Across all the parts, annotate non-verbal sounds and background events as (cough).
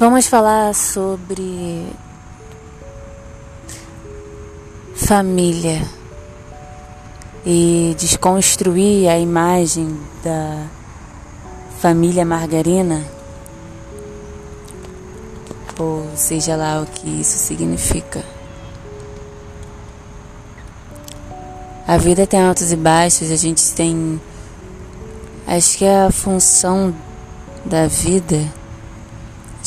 Vamos falar sobre família e desconstruir a imagem da família margarina, ou seja lá o que isso significa. A vida tem altos e baixos, a gente tem. Acho que é a função da vida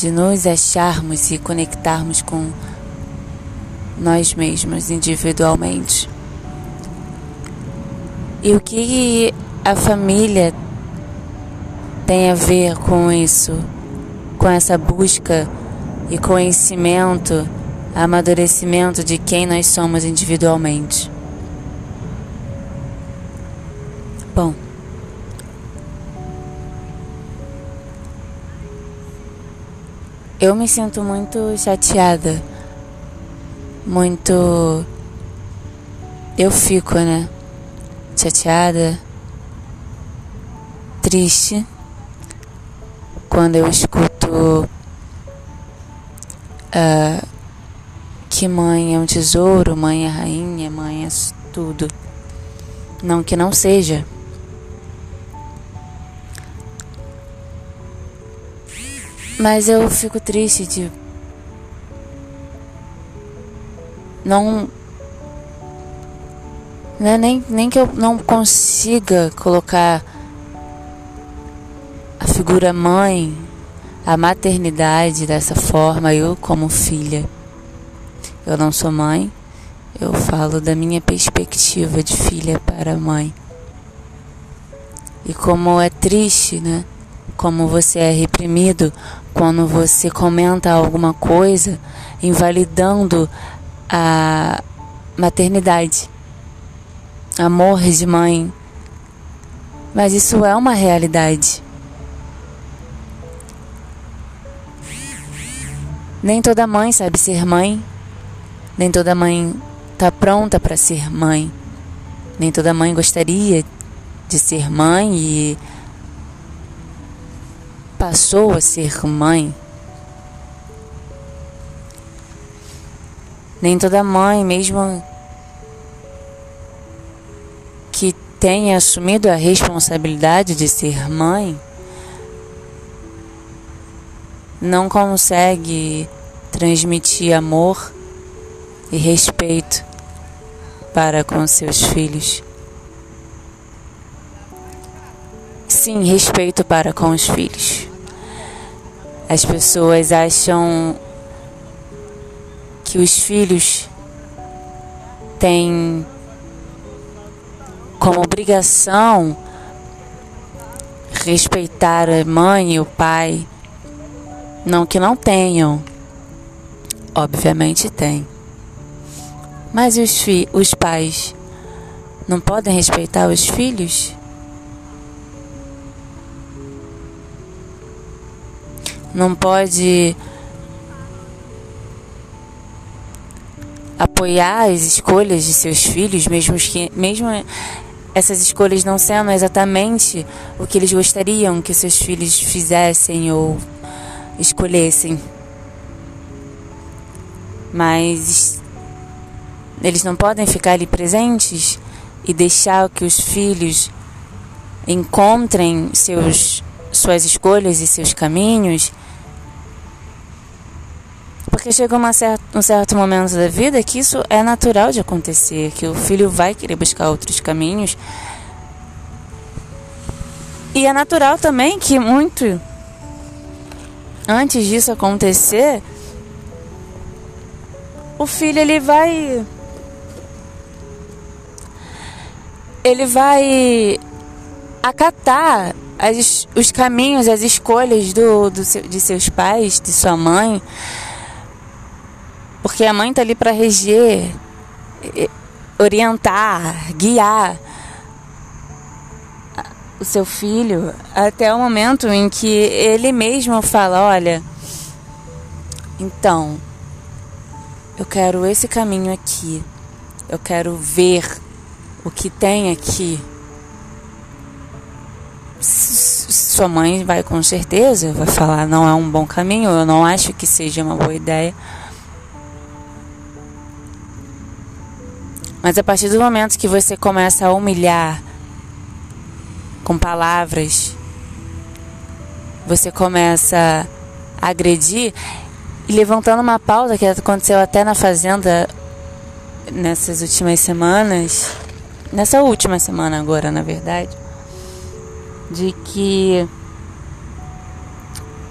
de nos acharmos e conectarmos com nós mesmos individualmente. E o que a família tem a ver com isso, com essa busca e conhecimento, amadurecimento de quem nós somos individualmente? Bom, eu me sinto muito chateada, muito. Eu fico, né? Chateada, triste, quando eu escuto uh, que mãe é um tesouro, mãe é rainha, mãe é tudo. Não que não seja. Mas eu fico triste de não não é nem, nem que eu não consiga colocar a figura mãe, a maternidade dessa forma, eu como filha. Eu não sou mãe, eu falo da minha perspectiva de filha para mãe. E como é triste, né? Como você é reprimido quando você comenta alguma coisa invalidando a maternidade, amor de mãe. Mas isso é uma realidade. Nem toda mãe sabe ser mãe, nem toda mãe está pronta para ser mãe, nem toda mãe gostaria de ser mãe e passou a ser mãe. Nem toda mãe, mesmo que tenha assumido a responsabilidade de ser mãe, não consegue transmitir amor e respeito para com seus filhos. Sim, respeito para com os filhos. As pessoas acham que os filhos têm como obrigação respeitar a mãe e o pai. Não que não tenham. Obviamente tem. Mas os, os pais não podem respeitar os filhos? Não pode apoiar as escolhas de seus filhos, mesmo que mesmo essas escolhas não sendo exatamente o que eles gostariam que seus filhos fizessem ou escolhessem. Mas eles não podem ficar ali presentes e deixar que os filhos encontrem seus suas escolhas e seus caminhos porque chega certa, um certo momento da vida que isso é natural de acontecer, que o filho vai querer buscar outros caminhos. E é natural também que muito antes disso acontecer, o filho ele vai ele vai acatar as, os caminhos, as escolhas do, do, de seus pais, de sua mãe, porque a mãe está ali para reger, orientar, guiar o seu filho até o momento em que ele mesmo fala: Olha, então, eu quero esse caminho aqui, eu quero ver o que tem aqui. sua mãe vai com certeza, vai falar não é um bom caminho, eu não acho que seja uma boa ideia. Mas a partir do momento que você começa a humilhar com palavras, você começa a agredir e levantando uma pauta que aconteceu até na fazenda nessas últimas semanas, nessa última semana agora, na verdade, de que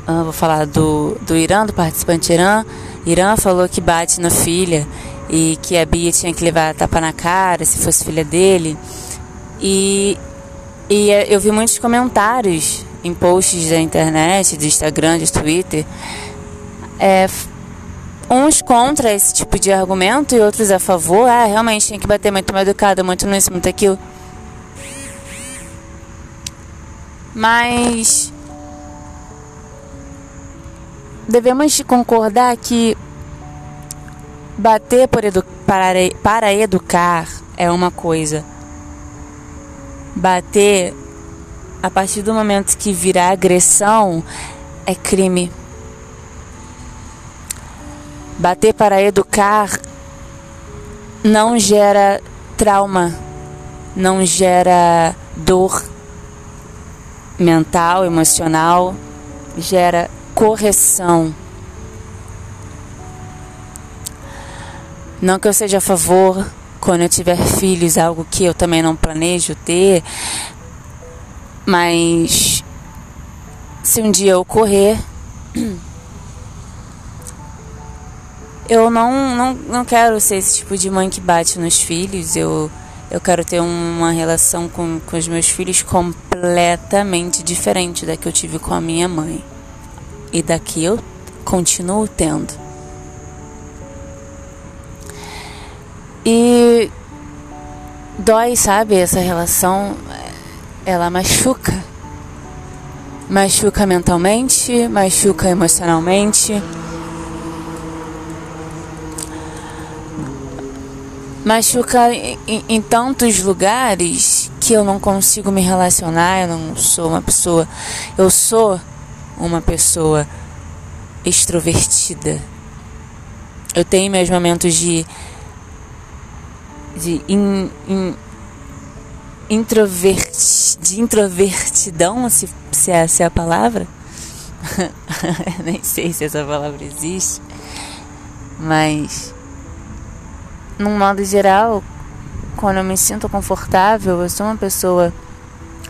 ah, vou falar do, do Irã, do participante Irã. Irã falou que bate na filha e que a Bia tinha que levar a tapa na cara se fosse filha dele. E, e eu vi muitos comentários em posts da internet, do Instagram, do Twitter, é, uns contra esse tipo de argumento e outros a favor. Ah, realmente tinha que bater muito mais educado, muito nisso, muito aquilo. Mas devemos concordar que bater edu para, para educar é uma coisa. Bater a partir do momento que virar agressão é crime. Bater para educar não gera trauma, não gera dor mental, emocional, gera correção. Não que eu seja a favor quando eu tiver filhos, algo que eu também não planejo ter, mas se um dia ocorrer, (clears throat) eu não, não, não quero ser esse tipo de mãe que bate nos filhos. Eu, eu quero ter uma relação com, com os meus filhos completamente diferente da que eu tive com a minha mãe. E da que eu continuo tendo. E dói, sabe, essa relação ela machuca. Machuca mentalmente, machuca emocionalmente. Machuca em, em, tantos lugares que eu não consigo me relacionar, eu não sou uma pessoa. Eu sou uma pessoa extrovertida. Eu tenho meus momentos de. De in, in, introvert, de introvertidão, se, se essa é a palavra. (laughs) Nem sei se essa palavra existe. Mas, num modo geral, quando eu me sinto confortável, eu sou uma pessoa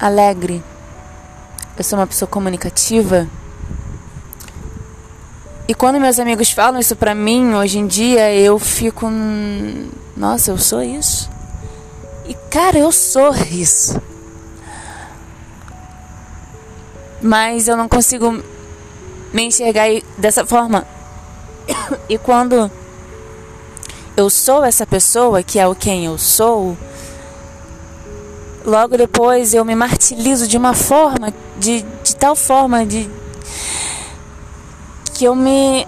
alegre, eu sou uma pessoa comunicativa. E quando meus amigos falam isso pra mim, hoje em dia, eu fico. Nossa, eu sou isso. E cara, eu sou isso. Mas eu não consigo me enxergar dessa forma. (coughs) E quando eu sou essa pessoa, que é o quem eu sou, logo depois eu me martirizo de uma forma, de, de tal forma, de que eu me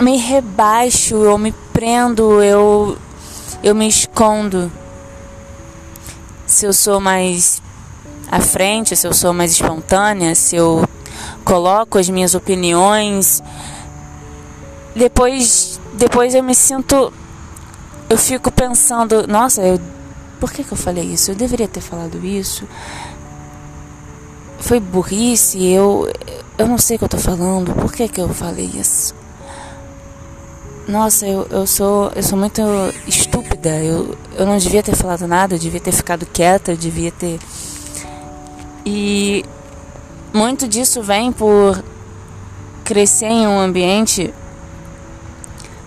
me rebaixo, eu me prendo, eu eu me escondo se eu sou mais à frente, se eu sou mais espontânea, se eu coloco as minhas opiniões. Depois, depois eu me sinto. Eu fico pensando, nossa, eu, por que, que eu falei isso? Eu deveria ter falado isso. Foi burrice, eu, eu não sei o que eu tô falando, por que, que eu falei isso? Nossa, eu, eu sou eu sou muito estúpida. Eu, eu não devia ter falado nada, eu devia ter ficado quieta, eu devia ter. E muito disso vem por crescer em um ambiente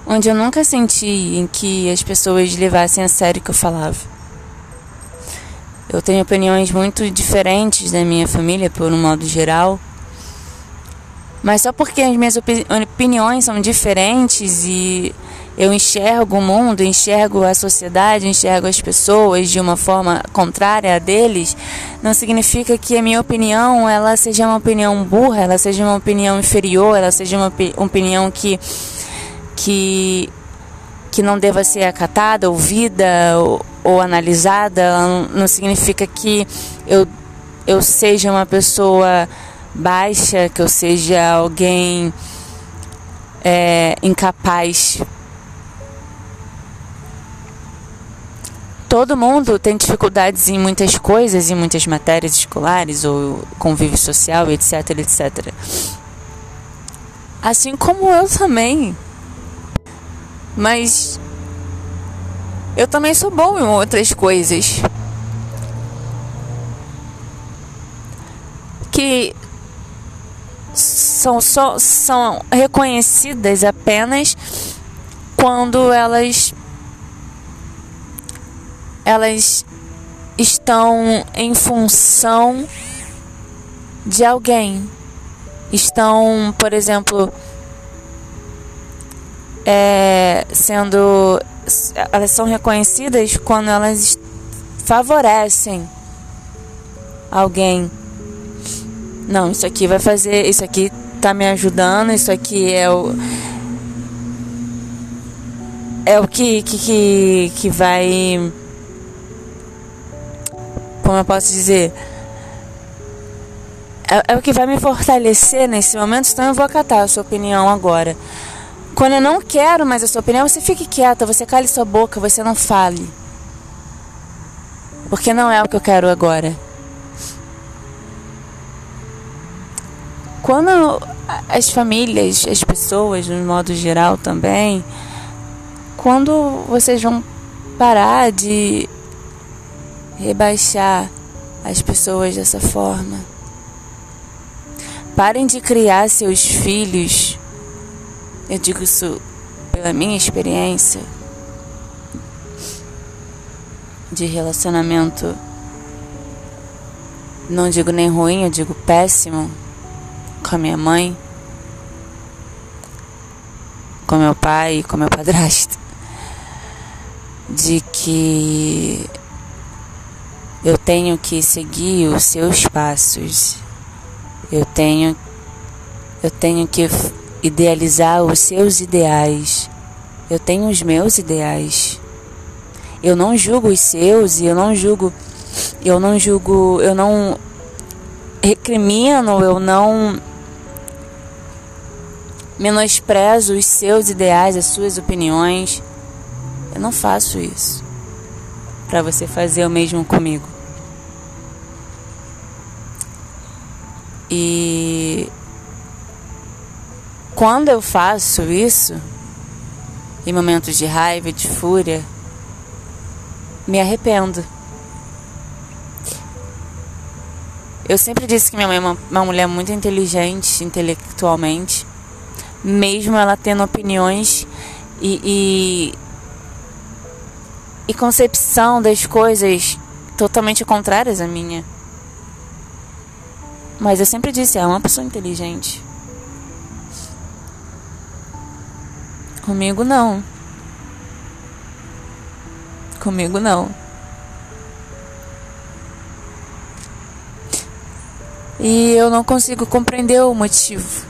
onde eu nunca senti em que as pessoas levassem a sério o que eu falava. Eu tenho opiniões muito diferentes da minha família, por um modo geral. Mas só porque as minhas opiniões são diferentes e eu enxergo o mundo, enxergo a sociedade, enxergo as pessoas de uma forma contrária a deles, não significa que a minha opinião ela seja uma opinião burra, ela seja uma opinião inferior, ela seja uma opinião que que que não deva ser acatada, ouvida ou, ou analisada, não significa que eu eu seja uma pessoa baixa, que eu seja alguém é, incapaz. Todo mundo tem dificuldades em muitas coisas, em muitas matérias escolares, ou convívio social, etc, etc. Assim como eu também. Mas eu também sou bom em outras coisas. Que são, só, são reconhecidas apenas quando elas elas estão em função de alguém. Estão, por exemplo, é, sendo elas são reconhecidas quando elas favorecem alguém. Não, isso aqui vai fazer, isso aqui tá me ajudando, isso aqui é o é o que que que, que vai como eu posso dizer é, é o que vai me fortalecer nesse momento, então eu vou acatar a sua opinião agora. Quando eu não quero mais a sua opinião, você fique quieta, você cale sua boca, você não fale. Porque não é o que eu quero agora. Quando as famílias, as pessoas, no modo geral também, quando vocês vão parar de rebaixar as pessoas dessa forma, parem de criar seus filhos. Eu digo isso pela minha experiência de relacionamento. Não digo nem ruim, eu digo péssimo com a minha mãe, com meu pai com meu padrasto. De que eu tenho que seguir os seus passos. Eu tenho eu tenho que idealizar os seus ideais. Eu tenho os meus ideais. Eu não julgo os seus e eu não julgo eu não julgo, eu não recrimino, eu não menosprezo os seus ideais, as suas opiniões. Eu não faço isso para você fazer o mesmo comigo. E quando eu faço isso, em momentos de raiva, de fúria, me arrependo. Eu sempre disse que minha mãe é uma, uma mulher muito inteligente intelectualmente, mesmo ela tendo opiniões e, e, e concepção das coisas totalmente contrárias à minha. Mas eu sempre disse, ela é uma pessoa inteligente. Comigo não. Comigo não. E eu não consigo compreender o motivo.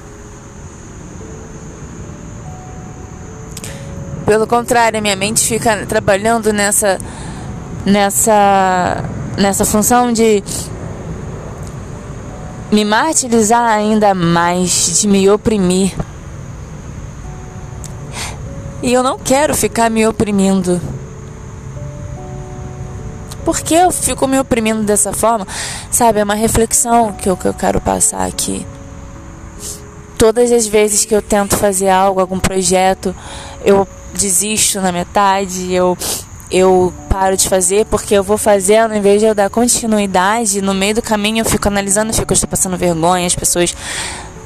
Pelo contrário, minha mente fica trabalhando nessa nessa nessa função de me martirizar ainda mais, de me oprimir. E eu não quero ficar me oprimindo. Por que eu fico me oprimindo dessa forma? Sabe, é uma reflexão que eu, que eu quero passar aqui. Todas as vezes que eu tento fazer algo, algum projeto, eu desisto na metade, eu eu paro de fazer porque eu vou fazendo, em vez de eu dar continuidade, no meio do caminho eu fico analisando, eu fico, eu estou passando vergonha, as pessoas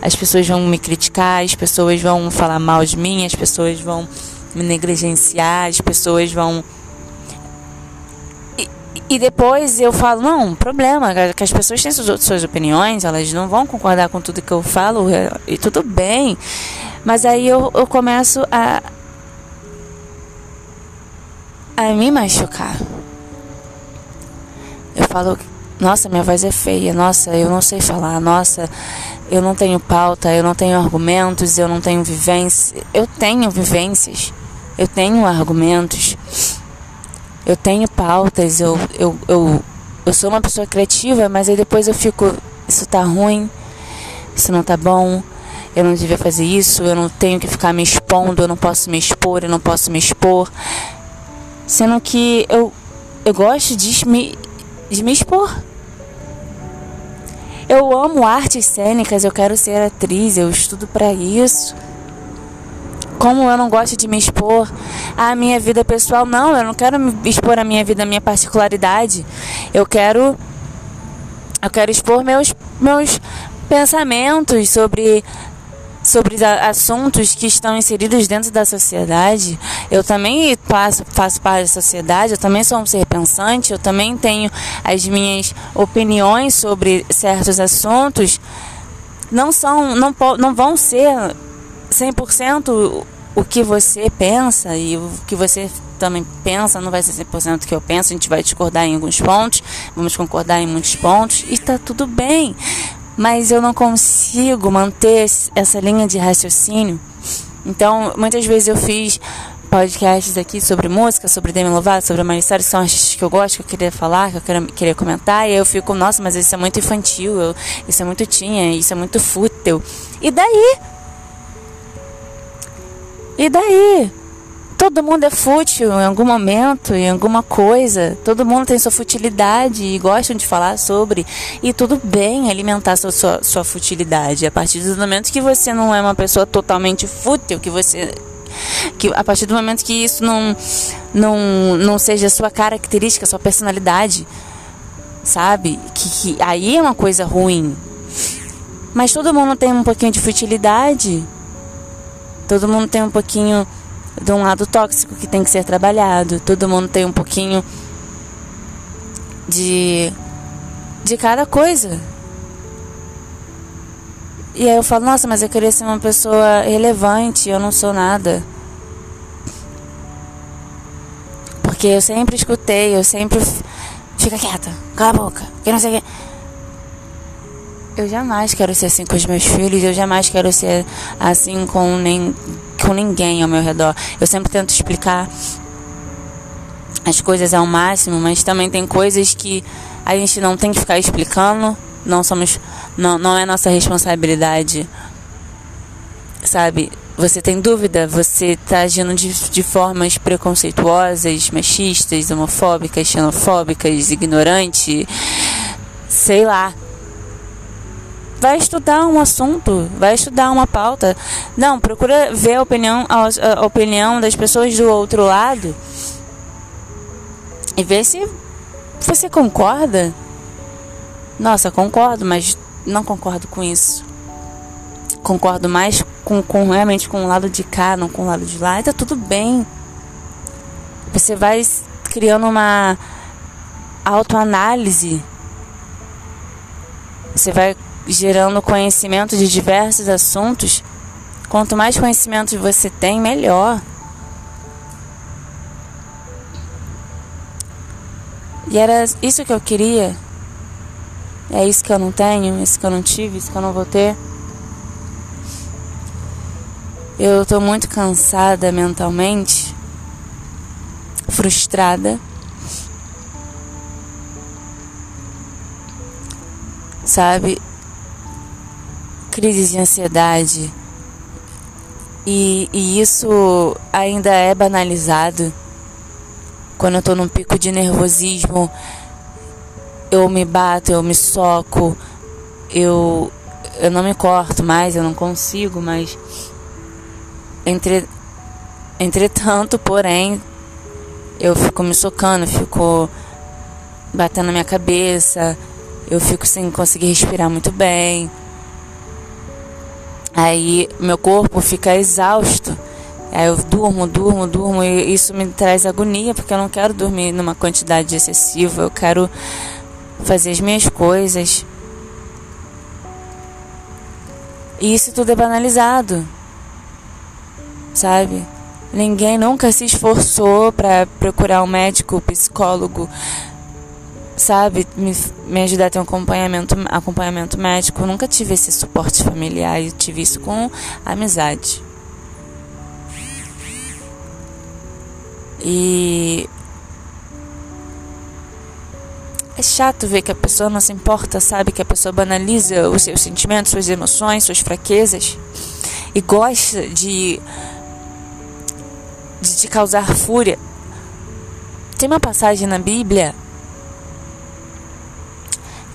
as pessoas vão me criticar, as pessoas vão falar mal de mim, as pessoas vão me negligenciar, as pessoas vão. E, e depois eu falo, não, problema, que as pessoas têm suas, suas opiniões, elas não vão concordar com tudo que eu falo, e tudo bem. Mas aí eu, eu começo a, a me machucar. Eu falo, nossa, minha voz é feia, nossa, eu não sei falar, nossa, eu não tenho pauta, eu não tenho argumentos, eu não tenho vivência. Eu tenho vivências, eu tenho argumentos, eu tenho pautas, eu, eu, eu eu sou uma pessoa criativa, mas aí depois eu fico, isso tá ruim, isso não tá bom, eu não devia fazer isso, eu não tenho que ficar me expondo, eu não posso me expor, eu não posso me expor. Sendo que eu, eu gosto de me, de me expor. Eu amo artes cênicas, eu quero ser atriz, eu estudo para isso. Como eu não gosto de me expor à minha vida pessoal, não, eu não quero me expor à minha vida, à minha particularidade. Eu quero eu quero expor meus meus pensamentos sobre sobre assuntos que estão inseridos dentro da sociedade. Eu também faço, faço parte da sociedade, eu também sou um ser pensante, eu também tenho as minhas opiniões sobre certos assuntos. Não são, não, não vão ser 100% o que você pensa e o que você também pensa, não vai ser 100% o que eu penso, a gente vai discordar em alguns pontos, vamos concordar em muitos pontos e está tudo bem mas eu não consigo manter essa linha de raciocínio. Então, muitas vezes eu fiz podcasts aqui sobre música, sobre Demi Lovato, sobre Miley que são artistas que eu gosto, que eu queria falar, que eu queria, queria comentar, e eu fico, nossa, mas isso é muito infantil, eu, isso é muito tinha, isso é muito fútil. E daí? E daí? Todo mundo é fútil em algum momento, em alguma coisa. Todo mundo tem sua futilidade e gostam de falar sobre. E tudo bem alimentar sua, sua, sua futilidade. A partir do momento que você não é uma pessoa totalmente fútil, que você que a partir do momento que isso não não, não seja sua característica, sua personalidade, sabe? Que, que aí é uma coisa ruim. Mas todo mundo tem um pouquinho de futilidade. Todo mundo tem um pouquinho de um lado tóxico que tem que ser trabalhado. Todo mundo tem um pouquinho de de cada coisa. E aí eu falo, nossa, mas eu queria ser uma pessoa relevante, eu não sou nada. Porque eu sempre escutei, eu sempre fica quieta, cala a boca, que não sei o que. Eu jamais quero ser assim com os meus filhos, eu jamais quero ser assim com nem com ninguém ao meu redor. Eu sempre tento explicar as coisas ao máximo, mas também tem coisas que a gente não tem que ficar explicando, não somos não, não é nossa responsabilidade. Sabe? Você tem dúvida, você está agindo de, de formas preconceituosas, machistas, homofóbicas, xenofóbicas, ignorantes, sei lá. Vai estudar um assunto, vai estudar uma pauta. Não, procura ver a opinião, a, a opinião das pessoas do outro lado e ver se você concorda. Nossa, concordo, mas não concordo com isso. Concordo mais com, com realmente com o lado de cá, não com o lado de lá. E tá tudo bem. Você vai criando uma autoanálise. Você vai gerando conhecimento de diversos assuntos. Quanto mais conhecimento você tem, melhor. E era isso que eu queria. É isso que eu não tenho, isso que eu não tive, isso que eu não vou ter. Eu tô muito cansada mentalmente, frustrada. Sabe? Crises de ansiedade. E, e isso ainda é banalizado. Quando eu tô num pico de nervosismo, eu me bato, eu me soco, eu, eu não me corto mais, eu não consigo, mas. Entre, entretanto, porém, eu fico me socando, fico batendo na minha cabeça, eu fico sem conseguir respirar muito bem. Aí meu corpo fica exausto. Aí eu durmo, durmo, durmo e isso me traz agonia porque eu não quero dormir numa quantidade excessiva. Eu quero fazer as minhas coisas. E isso tudo é banalizado. Sabe? Ninguém nunca se esforçou para procurar um médico, psicólogo, sabe, me, me ajudar a ter um acompanhamento, acompanhamento médico. Eu nunca tive esse suporte familiar, eu tive isso com amizade. E É chato ver que a pessoa não se importa, sabe? Que a pessoa banaliza os seus sentimentos, suas emoções, suas fraquezas e gosta de de te causar fúria. Tem uma passagem na Bíblia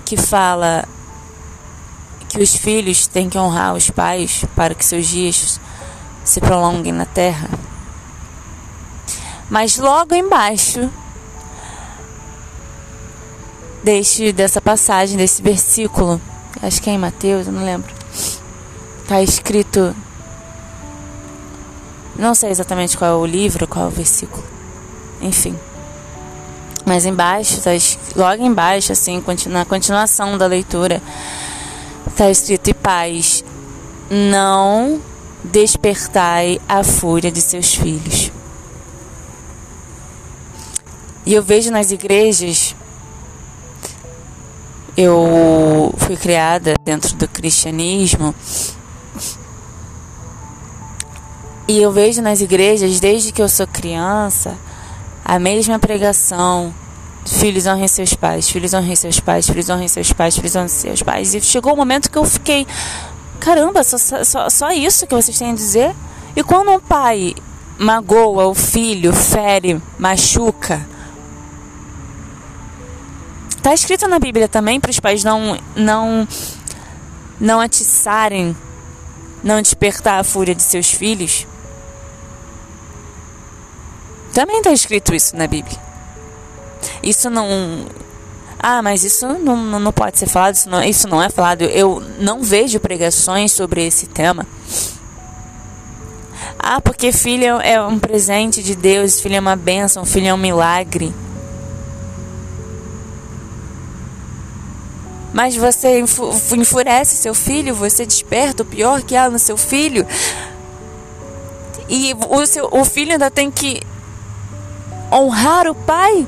que fala que os filhos têm que honrar os pais para que seus dias se prolonguem na terra. Mas logo embaixo deste, dessa passagem, desse versículo, acho que é em Mateus, eu não lembro, está escrito. Não sei exatamente qual é o livro, qual é o versículo. Enfim. Mas embaixo, tá, logo embaixo, assim, na continuação da leitura, está escrito: E pais, não despertai a fúria de seus filhos. E eu vejo nas igrejas, eu fui criada dentro do cristianismo, e eu vejo nas igrejas, desde que eu sou criança, a mesma pregação. Filhos honrem seus pais, filhos honrem seus pais, filhos honrem seus pais, filhos honrem seus pais. E chegou o um momento que eu fiquei, caramba, só, só, só isso que vocês têm a dizer? E quando um pai magoa o filho, fere, machuca, Está escrito na Bíblia também para os pais não não não atiçarem, não despertar a fúria de seus filhos. Também está escrito isso na Bíblia. Isso não. Ah, mas isso não, não pode ser falado, isso não, isso não é falado. Eu não vejo pregações sobre esse tema. Ah, porque filho é um presente de Deus, filho é uma bênção, filho é um milagre. Mas você enfurece seu filho, você desperta o pior que há no seu filho. E o, seu, o filho ainda tem que honrar o pai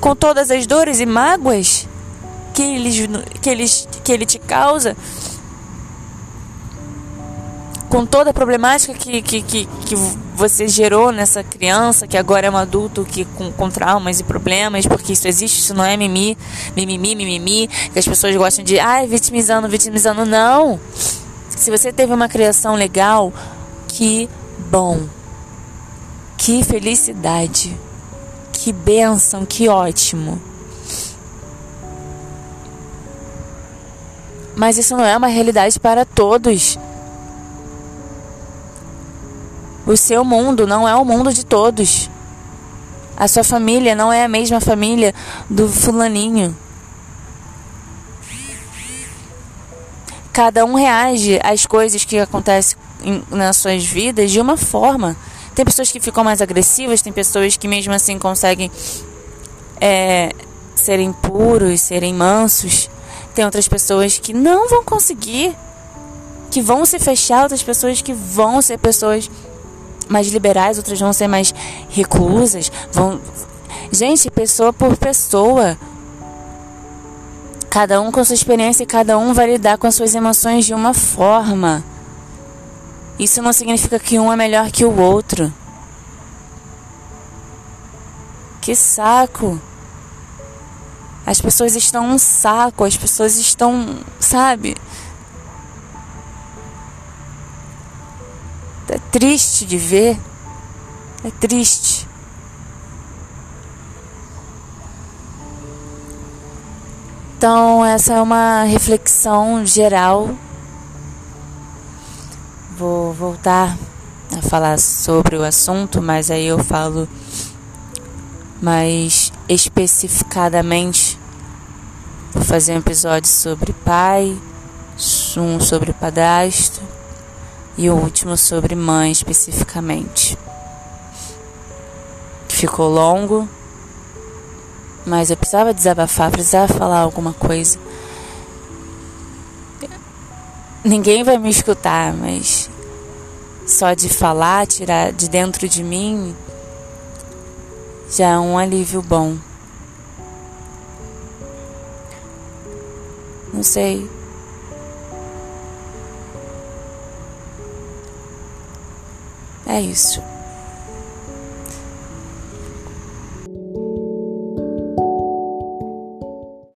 com todas as dores e mágoas que ele, que ele, que ele te causa com toda a problemática que, que, que, que, você gerou nessa criança, que agora é um adulto que com, com traumas e problemas, porque isso existe, isso não é mimi, mimimi, mimimi, que as pessoas gostam de, ai, vitimizando, vitimizando. Não! Se você teve uma criação legal, que bom. Que felicidade. Que bênção, que ótimo. Mas isso não é uma realidade para todos. O seu mundo não é o mundo de todos. A sua família não é a mesma família do fulaninho. Cada um reage às coisas que acontecem nas suas vidas de uma forma. Tem pessoas que ficam mais agressivas, tem pessoas que mesmo assim conseguem é, serem puros, serem mansos. Tem outras pessoas que não vão conseguir, que vão se fechar, outras pessoas que vão ser pessoas mais liberais, outras vão ser mais reclusas. Vão... Gente, pessoa por pessoa. Cada um com sua experiência e cada um vai lidar com as suas emoções de uma forma. Isso não significa que um é melhor que o outro. Que saco. As pessoas estão um saco, as pessoas estão, sabe? É triste de ver. É triste. Então, essa é uma reflexão geral. Vou voltar a falar sobre o assunto, mas aí eu falo mais especificadamente. Vou fazer um episódio sobre pai, um sobre padrasto e o último sobre mãe especificamente. Ficou longo, mas eu precisava desabafar, precisava falar alguma coisa. Ninguém vai me escutar, mas só de falar, tirar de dentro de mim, já é um alívio bom. Não sei. É isso.